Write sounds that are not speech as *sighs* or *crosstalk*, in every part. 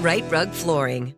Rite Rug Flooring.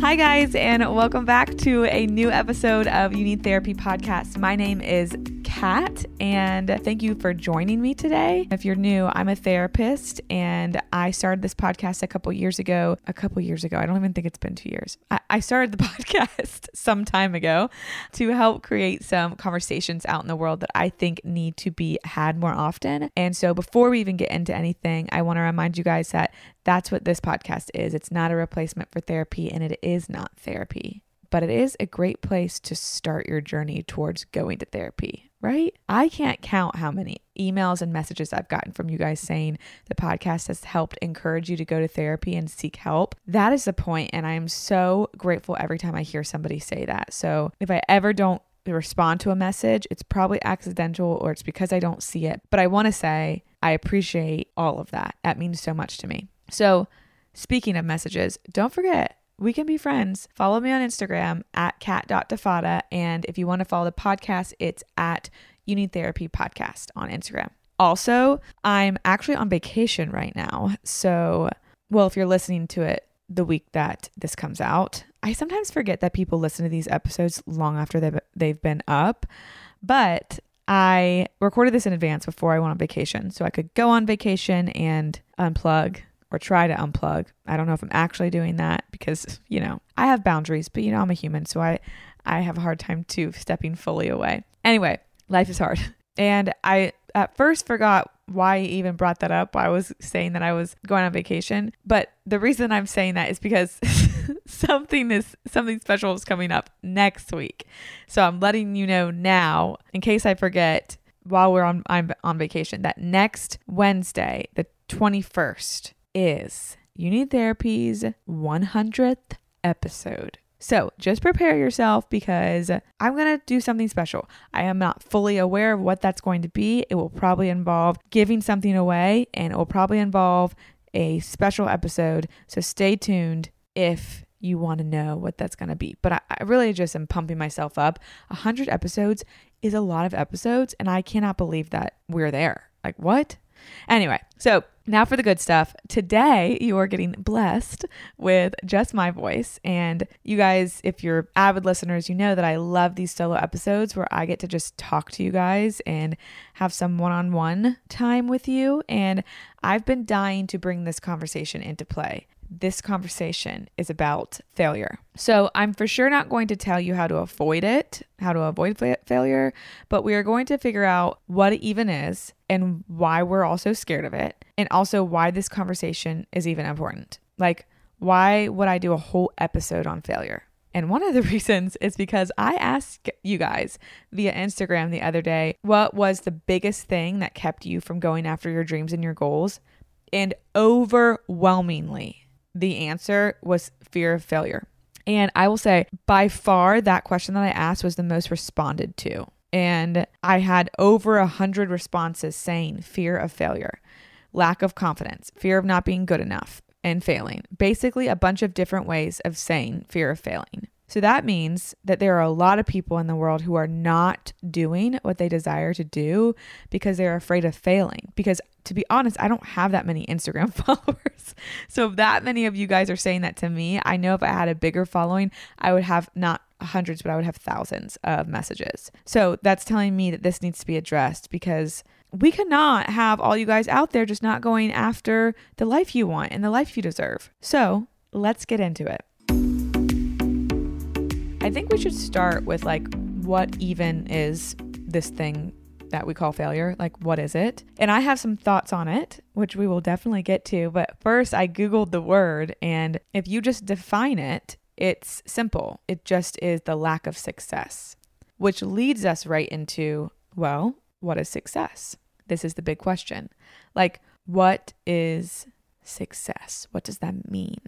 Hi, guys, and welcome back to a new episode of You Need Therapy podcast. My name is Kat, and thank you for joining me today. If you're new, I'm a therapist, and I started this podcast a couple years ago. A couple years ago, I don't even think it's been two years. I, I started the *laughs* podcast some time ago to help create some conversations out in the world that I think need to be had more often. And so, before we even get into anything, I want to remind you guys that that's what this podcast is. It's not a replacement for therapy, and it is not therapy but it is a great place to start your journey towards going to therapy, right? I can't count how many emails and messages I've gotten from you guys saying the podcast has helped encourage you to go to therapy and seek help. That is the point, and I am so grateful every time I hear somebody say that. So if I ever don't respond to a message, it's probably accidental or it's because I don't see it. But I want to say I appreciate all of that. That means so much to me. So, speaking of messages, don't forget we can be friends. Follow me on Instagram at cat.defada. And if you want to follow the podcast, it's at You Therapy Podcast on Instagram. Also, I'm actually on vacation right now. So, well, if you're listening to it the week that this comes out, I sometimes forget that people listen to these episodes long after they've, they've been up. But I recorded this in advance before I went on vacation so I could go on vacation and unplug or try to unplug. I don't know if I'm actually doing that because, you know, I have boundaries, but you know, I'm a human, so I I have a hard time too stepping fully away. Anyway, life is hard. *laughs* And I at first forgot why I even brought that up. I was saying that I was going on vacation, but the reason I'm saying that is because *laughs* something is something special is coming up next week. So I'm letting you know now in case I forget while we're on I'm on vacation that next Wednesday, the 21st, is You Need Therapy's 100th episode. So just prepare yourself because I'm going to do something special. I am not fully aware of what that's going to be. It will probably involve giving something away and it will probably involve a special episode. So stay tuned if you want to know what that's going to be. But I, I, really just am pumping myself up. 100 episodes is a lot of episodes, and I cannot believe that we're there. Like, what? Anyway, so now for the good stuff. Today, you are getting blessed with just my voice. And you guys, if you're avid listeners, you know that I love these solo episodes where I get to just talk to you guys and have some one on one time with you. And I've been dying to bring this conversation into play this conversation is about failure. So, I'm for sure not going to tell you how to avoid it, how to avoid fa- failure, but we are going to figure out what it even is and why we're also scared of it, and also why this conversation is even important. Like, why would I do a whole episode on failure? And one of the *laughs* reasons is because I asked you guys via Instagram the other day what was the biggest thing that kept you from going after your dreams and your goals? And overwhelmingly, the answer was fear of failure. And I will say, by far, that question that I asked was the most responded to. And I had over a hundred responses saying fear of failure, lack of confidence, fear of not being good enough, and failing. Basically, a bunch of different ways of saying fear of failing. So that means that there are a lot of people in the world who are not doing what they desire to do because they're afraid of failing. Because to be honest, I don't have that many Instagram *laughs* followers. So if that many of you guys are saying that to me, I know if I had a bigger following, I would have not hundreds, but I would have thousands of messages. So that's telling me that this needs to be addressed because we cannot have all you guys out there just not going after the life you want and the life you deserve. So let's get into it. I think we should start with like what even is this thing that we call failure? Like, what is it? And I have some thoughts on it, which we will definitely get to. But first, I Googled the word, and if you just define it, it's simple. It just is the lack of success, which leads us right into well, what is success? This is the big question. Like, what is success? What does that mean?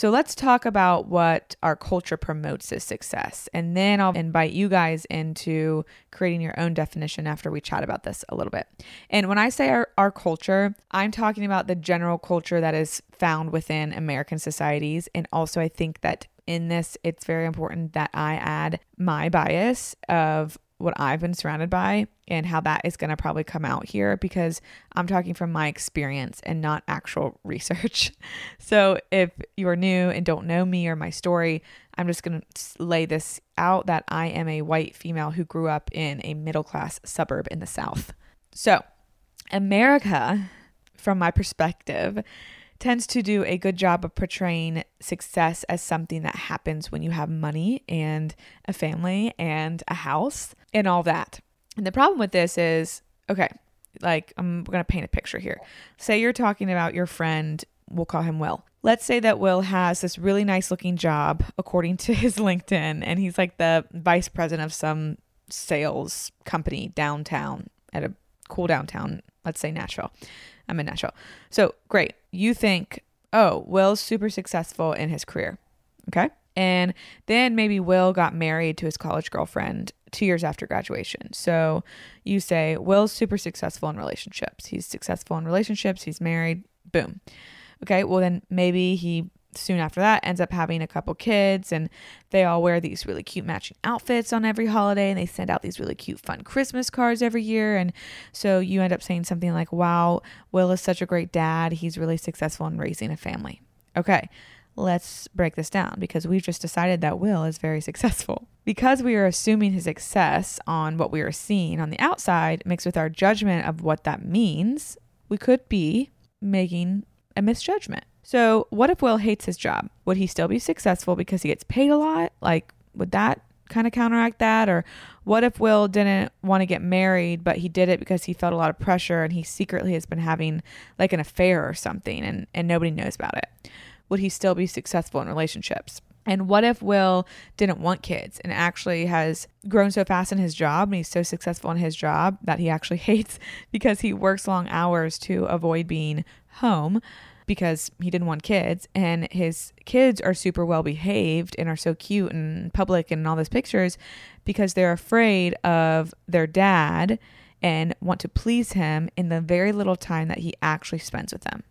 So let's talk about what our culture promotes as success. And then I'll invite you guys into creating your own definition after we chat about this a little bit. And when I say our, our culture, I'm talking about the general culture that is found within American societies. And also, I think that in this, it's very important that I add my bias of what I've been surrounded by and how that is going to probably come out here because I'm talking from my experience and not actual *laughs* research. *laughs* So if you are new and don't know me or my story, I'm just going to lay this out that I am a white female who grew up in a middle class suburb in the South. So, America, from my perspective, tends to do a good job of portraying success as something that happens when you have money and a family and a house and all that. And the problem with this is okay, like I'm going to paint a picture here. Say you're talking about your friend, we'll call him Will. Let's say that Will has this really nice looking job according to *laughs* his LinkedIn, and he's like the vice president of some sales company downtown at a cool downtown, let's say Nashville. I'm in Nashville. So great. You think, oh, Will's super successful in his career. Okay. And then maybe Will got married to his college girlfriend two years after graduation. So you say, Will's super successful in relationships. He's successful in relationships. He's married. Boom. Okay. Well, then maybe he soon after that ends up having a couple kids and they all wear these really cute matching outfits on every holiday and they send out these really cute fun christmas cards every year and so you end up saying something like wow will is such a great dad. He's really successful in raising a family. Okay let's break this down because we've just decided that will is very *laughs* successful. Because we are assuming his success on what we are seeing on the outside mixed with our judgment of what that means we could be making a misjudgment so, what if Will hates his job? Would he still be successful because he gets paid a lot? Like, would that kind of counteract that? Or what if Will didn't want to get married, but he did it because he felt a lot of pressure and he secretly has been having like an affair or something and, and nobody knows about it? Would he still be successful in relationships? And what if Will didn't want kids and actually has grown so fast in his job and he's so successful in his job that he actually *laughs* hates because he works long hours to avoid being home? Because he didn't want kids and his kids are super well behaved and are so cute and public and all those pictures because they're afraid of their dad and want to please him in the very little time that he actually spends with them.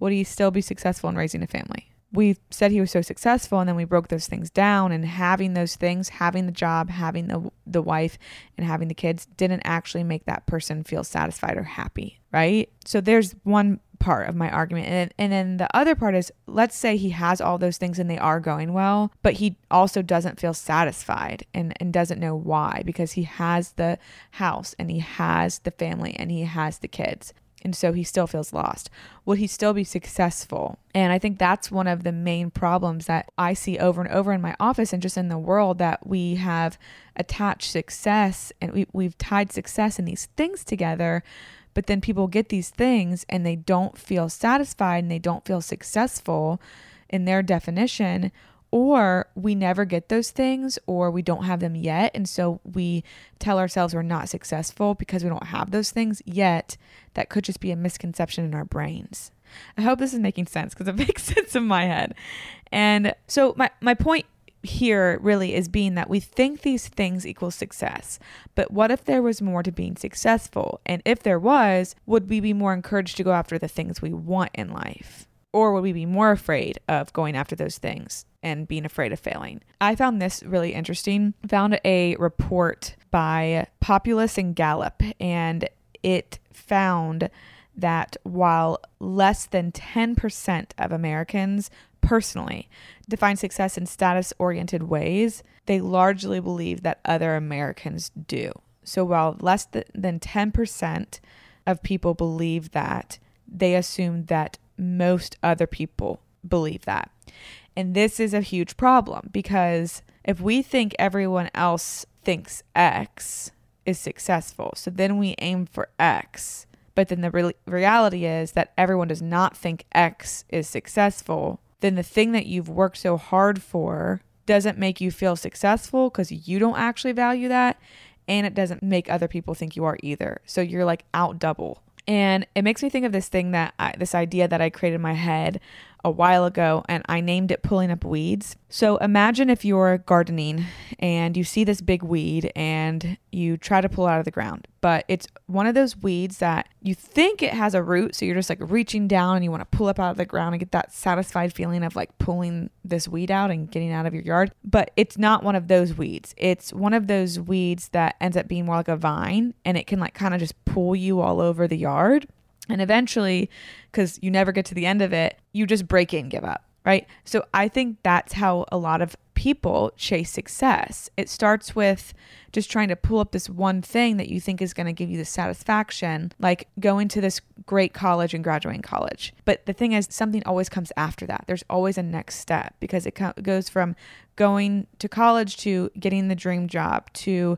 Would he still be successful in raising a family? We said he was so successful and then we broke those things down and having those things, having the job, having the the wife and having the kids didn't actually make that person feel satisfied or happy, right? So there's one part of my argument. And, and then the other part is let's say he has all those things and they are going well, but he also doesn't feel satisfied and, and doesn't know why because he has the house and he has the family and he has the kids. And so he still feels lost. Would he still be successful? And I think that's one of the main problems that I see over and over in my office and just in the world that we have attached success and we, we've tied success and these things together but then people get these things and they don't feel satisfied and they don't feel successful in their definition or we never get those things or we don't have them yet and so we tell ourselves we're not successful because we don't have those things yet that could just be a misconception in our brains i hope this is making sense because it *laughs* makes sense in my head and so my, my point here really is being that we think these things equal success. But what if there was more to being successful? And if there was, would we be more encouraged to go after the things we want in life? Or would we be more afraid of going after those things and being afraid of failing? I found this really interesting. Found a report by Populace and Gallup, and it found that while less than 10% of Americans personally define success in status oriented ways, they largely believe that other Americans do. So while less than 10% of people believe that, they assume that most other people believe that. And this is a huge problem because if we think everyone else thinks X is successful, so then we aim for X, but then the re- reality is that everyone does not think X is successful, then the thing that you've worked so hard for doesn't make you feel successful because you don't actually value that. And it doesn't make other people think you are either. So you're like out double. And it makes me think of this thing that I, this idea that I created in my head a while ago and I named it pulling up weeds. So imagine if you're gardening and you see this big weed and you try to pull it out of the ground, but it's one of those weeds that you think it has a root. So you're just like reaching down and you want to pull up out of the ground and get that satisfied feeling of like pulling this weed out and getting out of your yard. But it's not one of those weeds. It's one of those weeds that ends up being more like a vine and it can like kind of just pull you all over the yard. And eventually, because you never get to the end of it, you just break it and give up, right? So I think that's how a lot of people chase success. It starts with just trying to pull up this one thing that you think is going to give you the satisfaction, like going to this great college and graduating college. But the thing is, something always comes after that. There's always a next step because it goes from going to college to getting the dream job to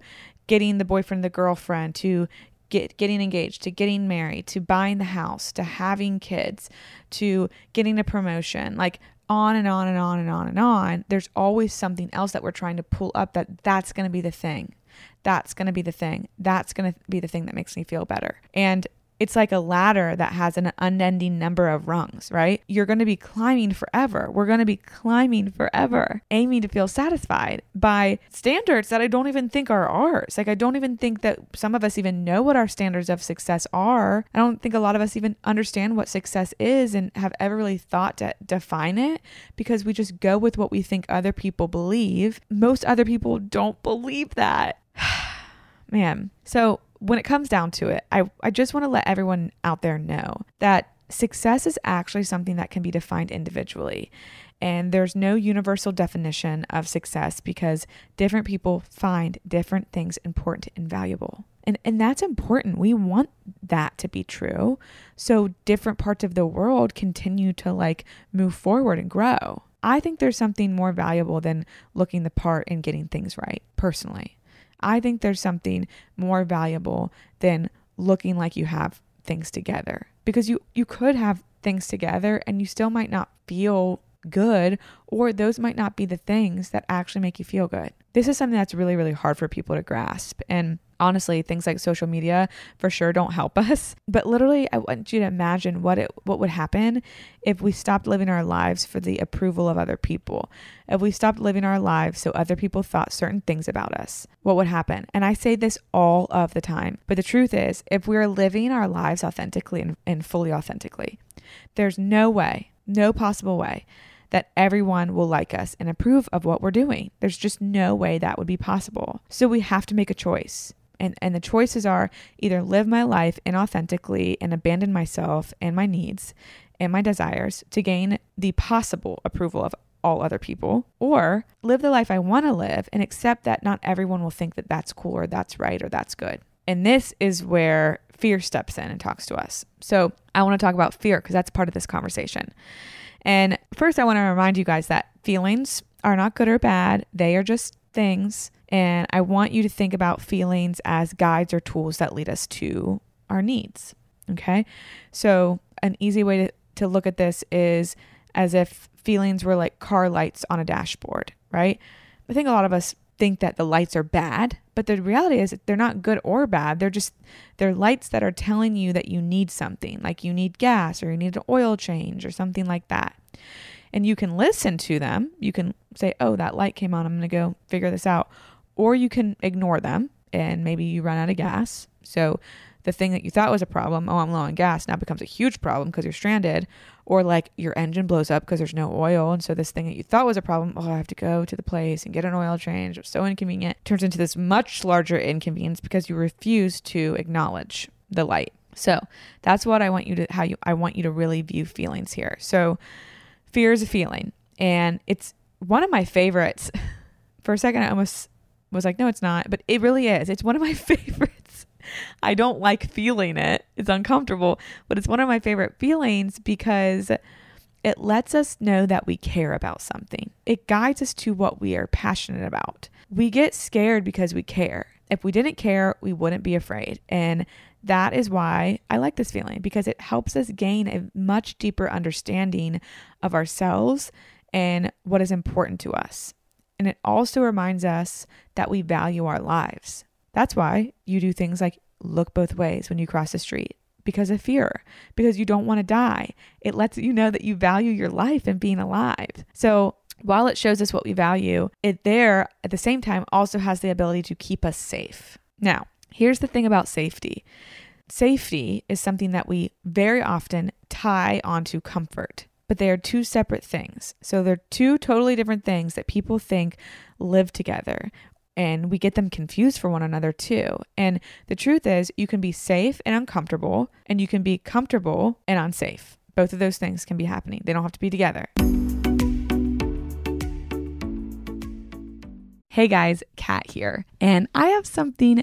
getting the boyfriend, the girlfriend, to get getting engaged to getting married to buying the house to having kids to getting a promotion like on and on and on and on and on. There's always something else that we're trying to pull up that that's going to be the thing. That's going to be the thing. That's going to be the thing that makes me feel better. And it's like a ladder that has an unending number of rungs, right? You're going to be climbing forever. We're going to be climbing forever, aiming to feel satisfied by standards that I don't even think are ours. Like, I don't even think that some of us even know what our standards of success are. I don't think a lot of us even understand what success is and have ever really thought to define it because we just go with what we think other people believe. Most other people don't believe that. *sighs* Man. So, when it comes down to it, I, I just want to let everyone out there know that success is actually something that can be defined individually. And there's no universal definition of success because different people find different things important and valuable. And, and that's important. We want that to be true. So different parts of the world continue to like move forward and grow. I think there's something more valuable than looking the part and getting things right, personally. I think there's something more valuable than looking like you have things together because you you could have things together and you still might not feel good or those might not be the things that actually make you feel good. This is something that's really really hard for people to grasp and honestly things like social media for sure don't help *laughs* us but literally i want you to imagine what it what would happen if we stopped living our lives for the approval of other people if we stopped living our lives so other people thought certain things about us what would happen and i say this all of the time but the truth is if we're living our lives authentically and, and fully authentically there's no way no possible way that everyone will like us and approve of what we're doing. There's just no way that would be possible. So we have to make a choice. And, and the choices are either live my life inauthentically and abandon myself and my needs and my desires to gain the possible approval of all other people, or live the life I want to live and accept that not everyone will think that that's cool or that's right or that's good. And this is where fear steps in and talks to us. So I want to talk about fear because that's part of this conversation. And first, I want to remind you guys that feelings are not good or bad, they are just things. And I want you to think about feelings as guides or tools that lead us to our needs. Okay. So, an easy way to, to look at this is as if feelings were like car lights on a dashboard, right? I think a lot of us think that the lights are bad, but the reality is they're not good or bad. They're just they're lights that are telling you that you need something, like you need gas or you need an oil change or something like that. And you can listen to them. You can say, oh, that light came on. I'm going to go figure this out. Or you can ignore them and maybe you run out of gas. So the thing that you thought was a problem, oh, I'm low on gas, now becomes a huge problem because you're stranded. Or like your engine blows up because there's no oil. And so this thing that you thought was a problem, oh, I have to go to the place and get an oil change. It's so inconvenient. Turns into this much larger inconvenience because you refuse to acknowledge the light. So that's what I want you to, how you, I want you to really view feelings here. So fear is a feeling and it's one of my favorites. *laughs* For a second, I almost was like, no, it's not, but it really is. It's one of my *laughs* favorites. I don't like feeling it. It's uncomfortable, but it's one of my favorite feelings because it lets us know that we care about something. It guides us to what we are passionate about. We get scared because we care. If we didn't care, we wouldn't be afraid. And that is why I like this feeling because it helps us gain a much deeper understanding of ourselves and what is important to us. And it also reminds us that we value our lives. That's why you do things like look both ways when you cross the street because of fear, because you don't want to die. It lets you know that you value your life and being alive. So while it shows us what we value, it there at the same time also has the ability to keep us safe. Now, here's the thing about safety safety is something that we very often tie onto comfort but they are two separate things. So they're two totally different things that people think live together. And we get them confused for one another too. And the truth is, you can be safe and uncomfortable, and you can be comfortable and unsafe. Both of those things can be happening, they don't have to be together. Hey guys, Kat here, and I have something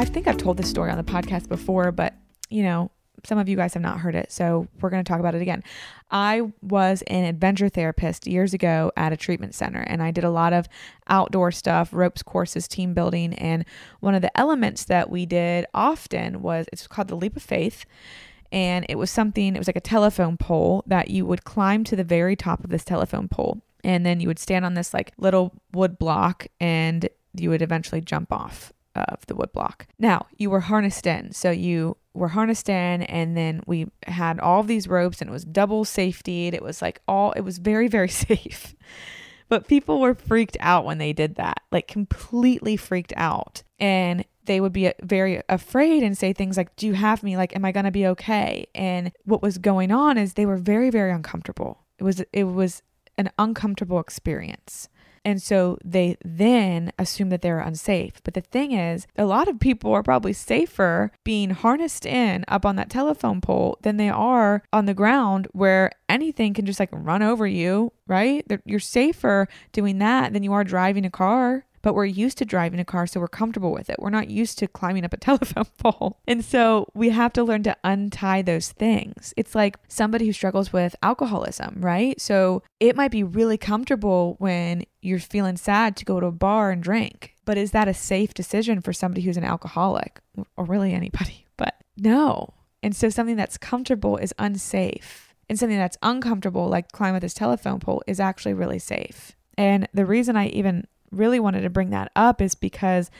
I think I've told this story on the podcast before, but you know, some of you guys have not heard it, so we're going to talk about it again. I was an adventure therapist years ago at a treatment center, and I did a lot of outdoor stuff, ropes courses, team building. And one of the elements that we did often was it's called the leap of faith. And it was something, it was like a telephone pole that you would climb to the very top of this telephone pole. And then you would stand on this like little wood block and you would eventually jump off of the wood block. Now, you were harnessed in. So you were harnessed in and then we had all these ropes and it was double safetied. It was like all it was very very *laughs* safe. But people were freaked out when they did that. Like completely freaked out. And they would be uh, very afraid and say things like, Do you have me? Like, am I going to be okay? And what was going on is they were very, very uncomfortable. It was, it was an uncomfortable experience. And so they then assume that they're unsafe. But the thing is, a lot of people are probably safer being harnessed in up on that telephone pole than they are on the ground where anything can just like run over you, right? You're safer doing that than you are driving a car but we're used to driving a car, so we're comfortable with it. We're not used to climbing up a *laughs* telephone pole. And so we have to learn to untie those things. It's like somebody who struggles with alcoholism, right? So it might be really comfortable when you're feeling sad to go to a bar and drink. But is that a safe decision for somebody who's an alcoholic or really anybody? *laughs* But no. And so something that's comfortable is unsafe. And something that's uncomfortable, like climb up this telephone pole, is actually really safe. And the reason I even really wanted to bring that up is because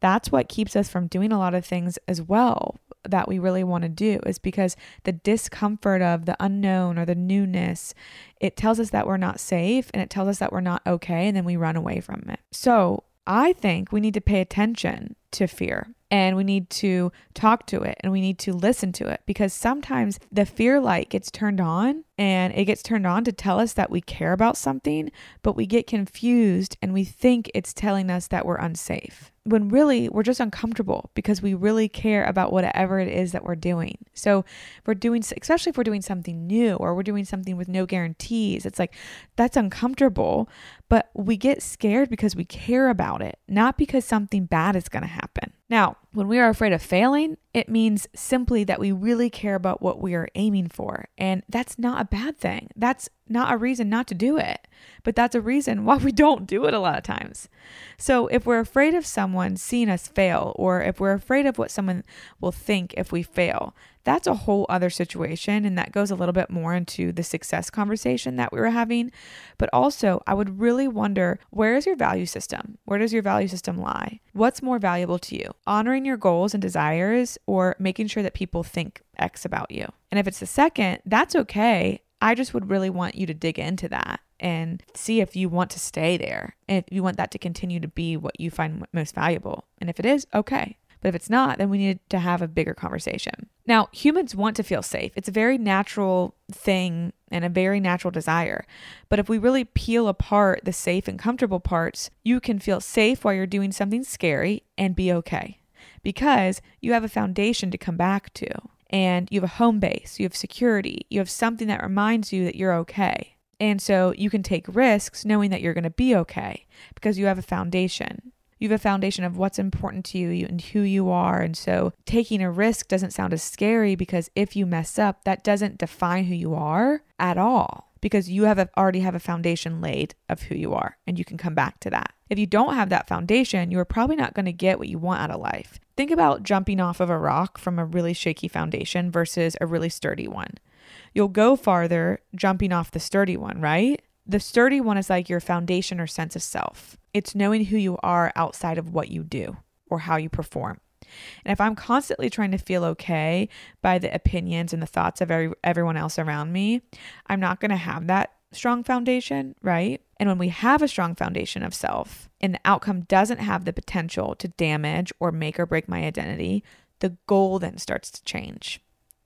that's what keeps us from doing a lot of things as well that we really want to do is because the discomfort of the unknown or the newness it tells us that we're not safe and it tells us that we're not okay and then we run away from it. So, I think we need to pay attention to fear and we need to talk to it and we need to listen to it because sometimes the fear light gets turned on and it gets turned on to tell us that we care about something, but we get confused and we think it's telling us that we're unsafe when really we're just uncomfortable because we really care about whatever it is that we're doing. So, we're doing, especially if we're doing something new or we're doing something with no guarantees, it's like that's uncomfortable, but we get scared because we care about it, not because something bad is going to happen. Now, when we are afraid of failing, it means simply that we really care about what we are aiming for. And that's not a bad thing. That's not a reason not to do it, but that's a reason *laughs* why we don't do it a lot of times. So, if we're afraid of someone seeing us fail, or if we're afraid of what someone will think if we fail, that's a whole other situation. And that goes a little bit more into the success conversation that we were having. But also, I would really wonder where is your value system? Where does your value system lie? What's more valuable to you? Honoring your goals and desires or making sure that people think X about you? And if it's the second, that's okay. I just would really want you to dig into that and see if you want to stay there and if you want that to continue to be what you find most valuable. And if it is, okay. But if it's not, then we need to have a bigger conversation. Now, humans want to feel safe. It's a very natural thing and a very natural desire. But if we really peel apart the safe and comfortable parts, you can feel safe while you're doing something scary and be okay because you have a foundation to come back to and you have a home base, you have security, you have something that reminds you that you're okay. And so you can take risks knowing that you're going to be okay because you have a foundation you have a foundation of what's important to you and who you are. And so taking a risk doesn't sound as scary because if you mess up, that doesn't define who you are at all because you have already have a foundation laid of who you are and you can come back to that. If you don't have that foundation, you are probably not going to get what you want out of life. Think about jumping off of a rock from a really shaky foundation versus a really sturdy one. You'll go farther jumping off the sturdy one, right? The sturdy one is like your foundation or sense of self. It's knowing who you are outside of what you do or how you perform. And if I'm constantly trying to feel okay by the opinions and the thoughts of every, everyone else around me, I'm not going to have that strong foundation, right? And when we have a strong foundation of self and the outcome doesn't have the potential to damage or make or break my identity, the goal then starts to change,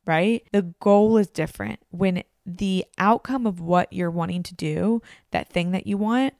right? The goal is different when the outcome of what you're wanting to do, that thing that you want,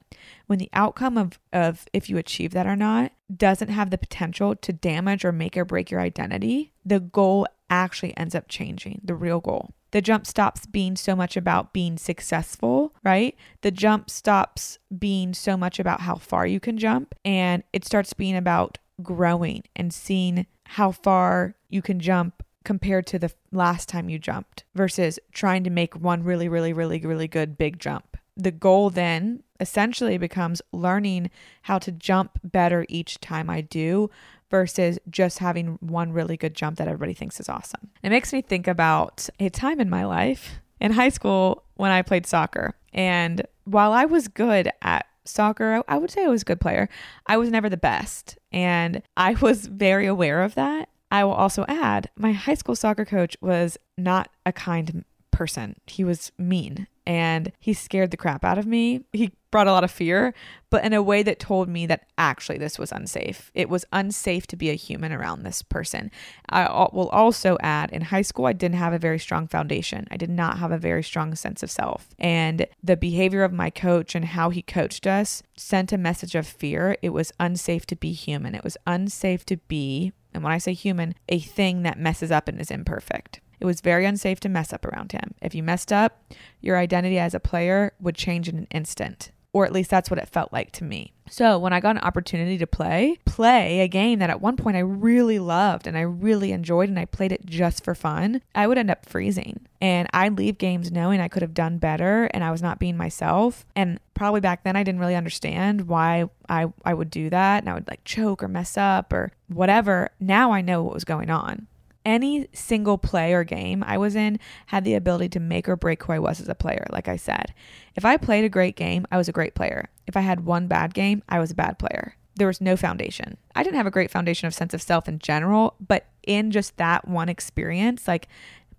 when the outcome of, of if you achieve that or not doesn't have the potential to damage or make or break your identity, the goal actually ends up changing, the real goal. The jump stops being so much about being successful, right? The jump stops being so much about how far you can jump and it starts being about growing and seeing how far you can jump compared to the last time you jumped versus trying to make one really, really, really, really good big jump. The goal then essentially becomes learning how to jump better each time I do versus just having one really good jump that everybody thinks is awesome. It makes me think about a time in my life in high school when I played soccer. And while I was good at soccer, I would say I was a good player. I was never the best. And I was very aware of that. I will also add my high school soccer coach was not a kind person. He was mean and he scared the crap out of me. He brought a lot of fear, but in a way that told me that actually this was unsafe. It was unsafe to be a human around this person. I will also add in high school, I didn't have a very strong foundation. I did not have a very strong sense of self. And the behavior of my coach and how he coached us sent a message of fear. It was unsafe to be human. It was unsafe to be, and when I say human, a thing that messes up and is imperfect. It was very unsafe to mess up around him. If you messed up, your identity as a player would change in an instant. Or at least that's what it felt like to me. So when I got an opportunity to play, play a game that at one point I really loved and I really enjoyed and I played it just for fun, I would end up freezing. And I'd leave games knowing I could have done better and I was not being myself. And probably back then I didn't really understand why I, I would do that and I would like choke or mess up or whatever. Now I know what was going on any single play or game I was in had the ability to make or break who I was as a player, like I said. If I played a great game, I was a great player. If I had one bad game, I was a bad player. There was no foundation. I didn't have a great foundation of sense of self in general, but in just that one experience, like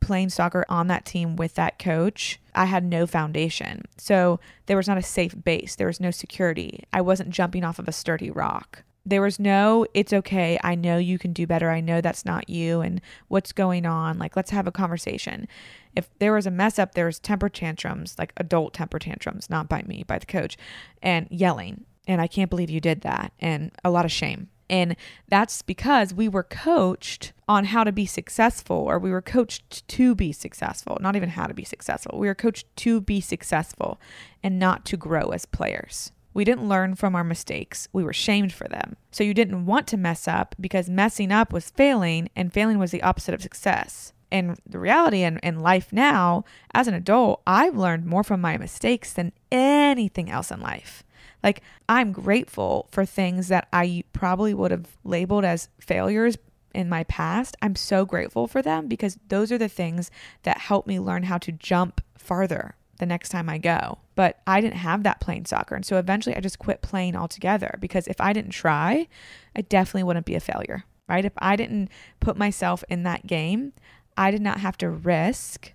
playing soccer on that team with that coach, I had no foundation. So there was not a safe base. There was no security. I wasn't jumping off of a sturdy rock. There was no, it's okay. I know you can do better. I know that's not you. And what's going on? Like, let's have a conversation. If there was a mess up, there was temper tantrums, like adult temper tantrums, not by me, by the coach, and yelling. And I can't believe you did that. And a lot of shame. And that's because we were coached on how to be successful, or we were coached to be successful, not even how to be successful. We were coached to be successful and not to grow as players. We didn't learn from our mistakes. We were shamed for them. So you didn't want to mess up because messing up was failing and failing was the opposite of success. And the reality in, in life now, as an adult, I've learned more from my mistakes than anything else in life. Like, I'm grateful for things that I probably would have labeled as failures in my past. I'm so grateful for them because those are the things that help me learn how to jump farther the next time I go. But I didn't have that playing soccer. And so eventually I just quit playing altogether because if I didn't try, I definitely wouldn't be a failure, right? If I didn't put myself in that game, I did not have to risk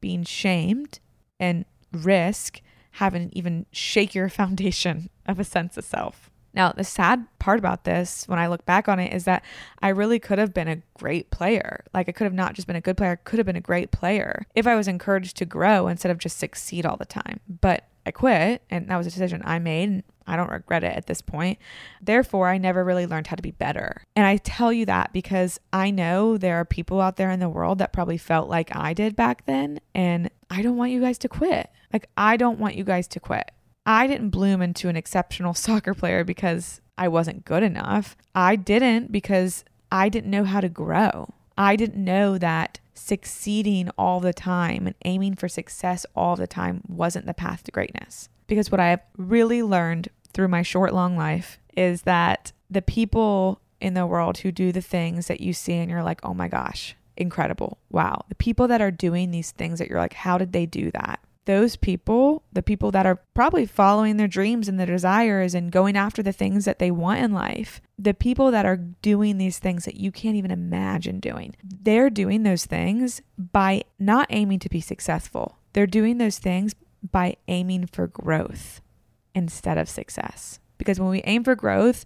being shamed and risk having an even shakier *laughs* foundation of a sense of self. Now, the sad part about this, when I look back on it, is that I really could have been a great player. Like, I could have not just been a good player, I could have been a great player if I was encouraged to grow instead of just succeed all the time. But I quit, and that was a decision I made. And I don't regret it at this point. Therefore, I never really learned how to be better. And I tell you that because I know there are people out there in the world that probably felt like I did back then. And I don't want you guys to quit. Like, I don't want you guys to quit. I didn't bloom into an exceptional *laughs* soccer player because I wasn't good enough. I didn't because I didn't know how to grow. I didn't know that succeeding all the time and aiming for success all the time wasn't the path to greatness. Because what I have really learned through my short, long life is that the people in the world who do the things that you see and you're like, oh my gosh, incredible. Wow. The people that are doing these things that you're like, how did they do that? Those people, the people that are probably following their dreams and their desires and going after the things that they want in life, the people that are doing these things that you can't even imagine doing, they're doing those things by not aiming to be successful. They're doing those things by aiming for growth instead of success. Because when we aim for growth,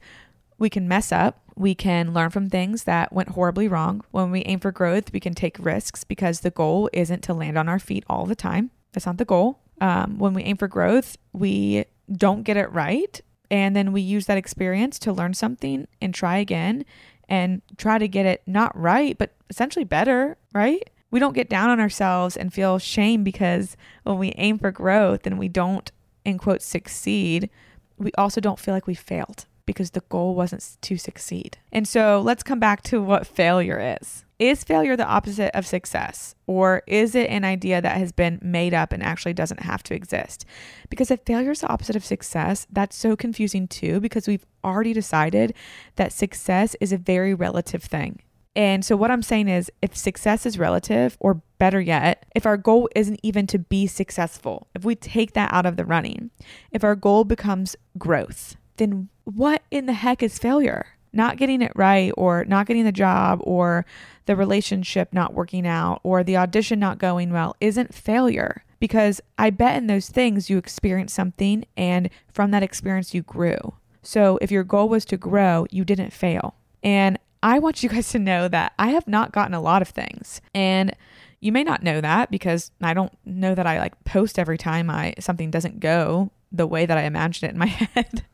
we can mess up. We can learn from things that went horribly wrong. When we aim for growth, we can take risks because the goal isn't to land on our feet all the time. That's not the goal. Um, when we aim for growth, we don't get it right. And then we use that experience to learn something and try again and try to get it not right, but essentially better, right? We don't get down on ourselves and feel shame because when we aim for growth and we don't, in quote, succeed, we also don't feel like we failed because the goal wasn't to succeed. And so let's come back to what failure is. Is failure the opposite of success? Or is it an idea that has been made up and actually doesn't have to exist? Because if failure is the opposite of success, that's so confusing too, because we've already decided that success is a very relative thing. And so, what I'm saying is, if success is relative, or better yet, if our goal isn't even to be successful, if we take that out of the running, if our goal becomes growth, then what in the heck is failure? Not getting it right, or not getting the job, or the relationship not working out, or the audition not going well isn't failure. Because I bet in those things you experienced something, and from that experience, you grew. So if your goal was to grow, you didn't fail. And I want you guys to know that I have not gotten a lot of things. And you may not know that because I don't know that I like post every time I something doesn't go the way that I imagined it in my *laughs* head.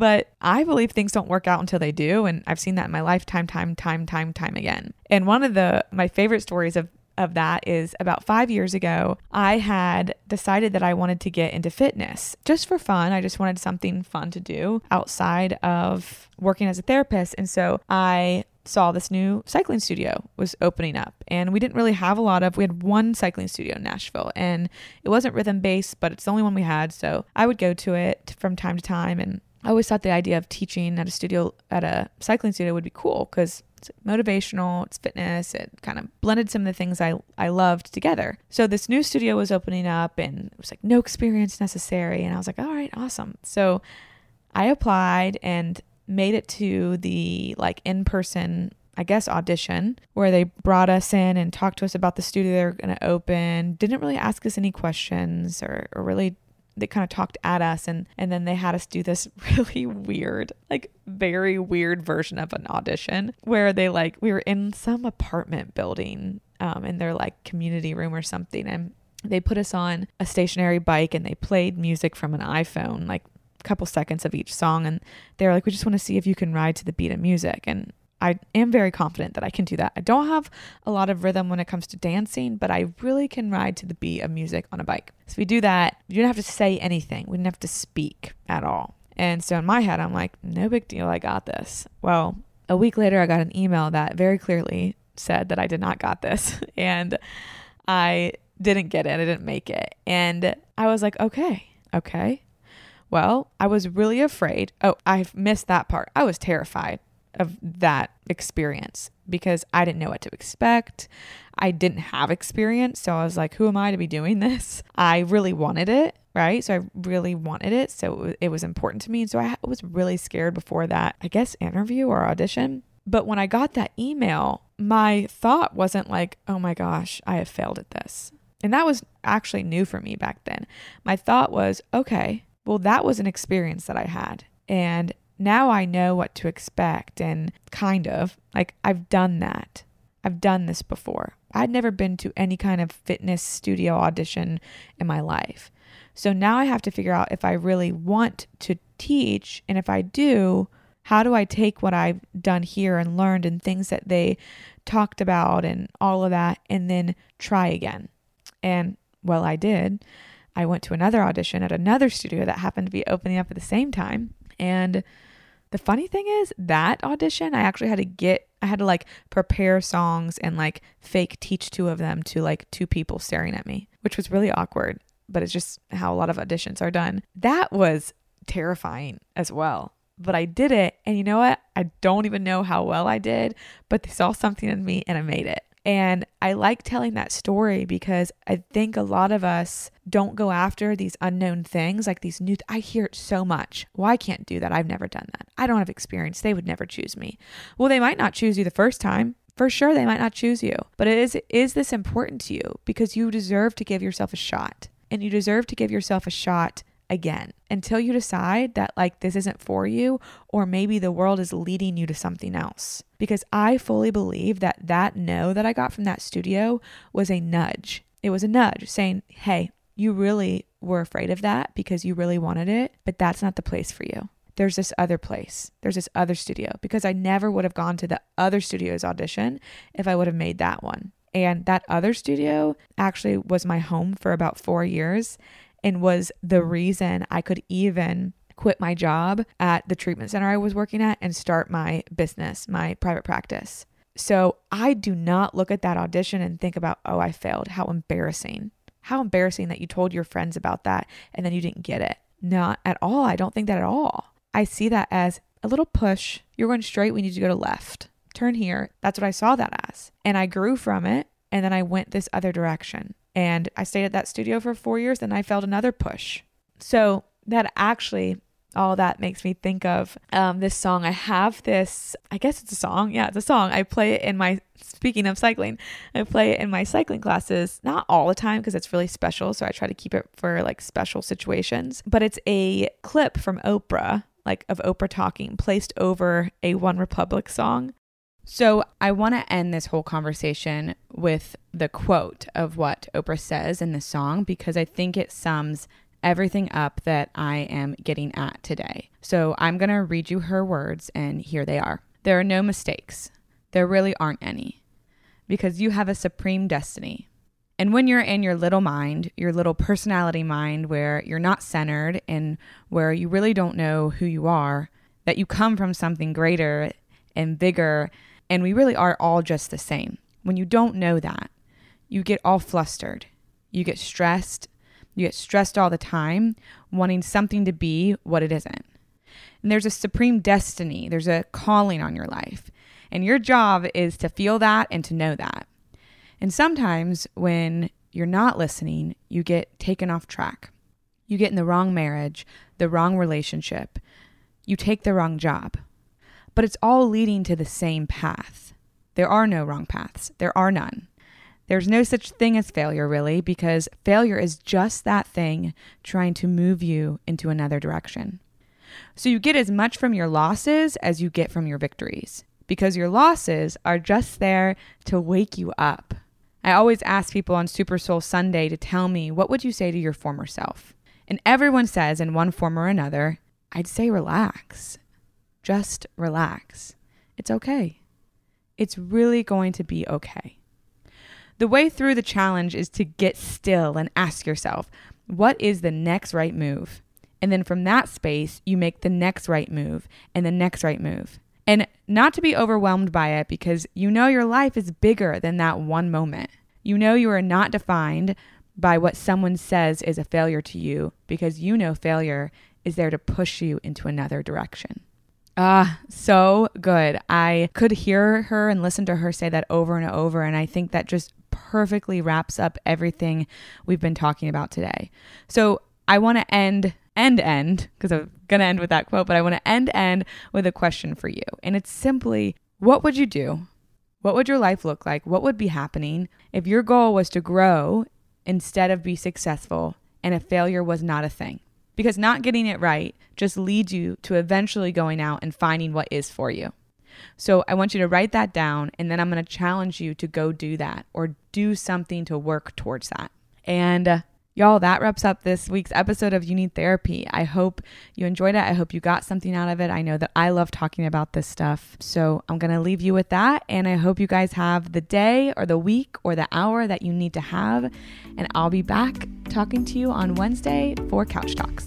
But I believe things don't work out until they do and I've seen that in my lifetime time time time time again. And one of the my favorite stories of of that is about five years ago, I had decided that I wanted to get into fitness just for fun. I just wanted something fun to do outside of working as a therapist. And so I saw this new cycling studio was opening up and we didn't really have a lot of we had one cycling studio in Nashville and it wasn't rhythm based but it's the only one we had so I would go to it from time to time and I always thought the idea of teaching at a studio at a cycling studio would be cool cuz it's motivational, it's fitness, it kind of blended some of the things I, I loved together. So this new studio was opening up and it was like no experience necessary. And I was like, all right, awesome. So I applied and made it to the like in person I guess audition where they brought us in and talked to us about the studio they're going to open. Didn't really ask us any questions or, or really they kind of talked at us and and then they had us do this *laughs* really weird like very weird version of an audition where they like we were in some apartment building um, in their like community room or something and they put us on a stationary bike and they played music from an iphone like a couple seconds of each song and they were like we just want to see if you can ride to the beat of music and I am very confident that I can do that. I don't have a lot of rhythm when it comes to dancing, but I really can ride to the beat of music on a bike. So we do that. You don't have to say anything. We didn't have to speak at all. And so in my head, I'm like, no big deal. I got this. Well, a week later, I got an email that very clearly said that I did not got this. *laughs* and I didn't get it. I didn't make it. And I was like, okay, okay. Well, I was really afraid. Oh, I missed that part. I was terrified of that experience because I didn't know what to expect. I didn't have experience. So I was like, who am I to be doing this? *laughs* I really wanted it, right? So I really wanted it. So it was important to me. And so I was really scared before that, I guess, interview or audition. But when I got that email, my thought wasn't like, oh my gosh, I have failed at this. And that was actually new for me back then. My thought was, okay, well, that was an experience that I had. And now I know what to expect and kind of like I've done that. I've done this before. I'd never been to any kind of fitness studio audition in my life. So now I have to figure out if I really want to teach. And if I do, how do I take what I've done here and learned and things that they talked about and all of that and then try again? And well, I did. I went to another audition at another studio that happened to be opening up at the same time. And the funny thing is, that audition, I actually had to get, I had to like prepare songs and like fake teach two of them to like two people staring at me, which was really awkward, but it's just how a lot of auditions are done. That was terrifying as well. But I did it. And you know what? I don't even know how well I did, but they saw something in me and I made it. And I like telling that story because I think a lot of us don't go after these unknown things, like these new. Th- I hear it so much. Well, I can't do that. I've never done that. I don't have experience. They would never choose me. Well, they might not choose you the first time. For sure, they might not choose you. But is is this important to you because you deserve to give yourself a shot, and you deserve to give yourself a shot again until you decide that like this isn't for you or maybe the world is leading you to something else because i fully believe that that no that i got from that studio was a nudge. It was a nudge saying hey you really were afraid of that because you really wanted it but that's not the place for you. There's this other place. There's this other studio. Because i never would have gone to the other studio's audition if i would have made that one. And that other studio actually was my home for about four years and was the reason I could even quit my job at the treatment center I was working at and start my business, my private practice. So I do not look at that audition and think about, oh, I failed. How embarrassing. How embarrassing that you told your friends about that and then you didn't get it. Not at all. I don't think that at all. I see that as a little push. You're going straight, we need to go to left turn here. That's what I saw that as. And I grew from it. And then I went this other direction. And I stayed at that studio for four years Then I felt another push. So that actually all that makes me think of um, this song. I have this, I guess it's a song. Yeah, it's a song. I play it in my, speaking of cycling, I play it in my cycling classes, not all the time because it's really special. So I try to keep it for like special situations. But it's a clip from Oprah, like of Oprah talking, placed over a OneRepublic song. So I want to end this whole conversation with the quote of what Oprah says in the song because I think it sums everything up that I am getting at today. So I'm going to read you her words, and here they are. There are no mistakes. There really aren't any, because you have a supreme destiny. And when you're in your little mind, your little personality mind, where you're not centered and where you really don't know who you are, that you come from something greater and bigger, and we really are all just the same. When you don't know that, you get all flustered, you get stressed, you get stressed all the time, wanting something to be what it isn't. And there's a supreme destiny, there's a calling on your life. And your job is to feel that and to know that. And sometimes when you're not listening, you get taken off track. You get in the wrong marriage, the wrong relationship, you take the wrong job. But it's all leading to the same path. There are no wrong paths, there are none. There's no such thing as failure, really, because failure is just that thing trying to move you into another direction. So you get as much from your losses as you get from your victories, because your losses are just there to wake you up. I always ask people on Super Soul Sunday to tell me, what would you say to your former self? And everyone says, in one form or another, I'd say relax. Just relax. It's okay. It's really going to be okay. The way through the challenge is to get still and ask yourself, what is the next right move? And then from that space, you make the next right move and the next right move. And not to be overwhelmed by it because you know your life is bigger than that one moment. You know you are not defined by what someone says is a failure to you because you know failure is there to push you into another direction. Ah, so good. I could hear her and listen to her say that over and over. And I think that just perfectly wraps up everything we've been talking about today. So I want to end end end because I'm going to end with that quote, but I want to end end with a question for you. And it's simply what would you do? What would your life look like? What would be happening if your goal was to grow instead of be successful and a failure was not a thing? Because not getting it right just leads you to eventually going out and finding what is for you. So I want you to write that down, and then I'm going to challenge you to go do that or do something to work towards that. And uh, y'all, that wraps up this week's episode of You Need Therapy. I hope you enjoyed it. I hope you got something out of it. I know that I love talking about this stuff. So I'm going to leave you with that. And I hope you guys have the day or the week or the hour that you need to have. And I'll be back talking to you on Wednesday for Couch Talks.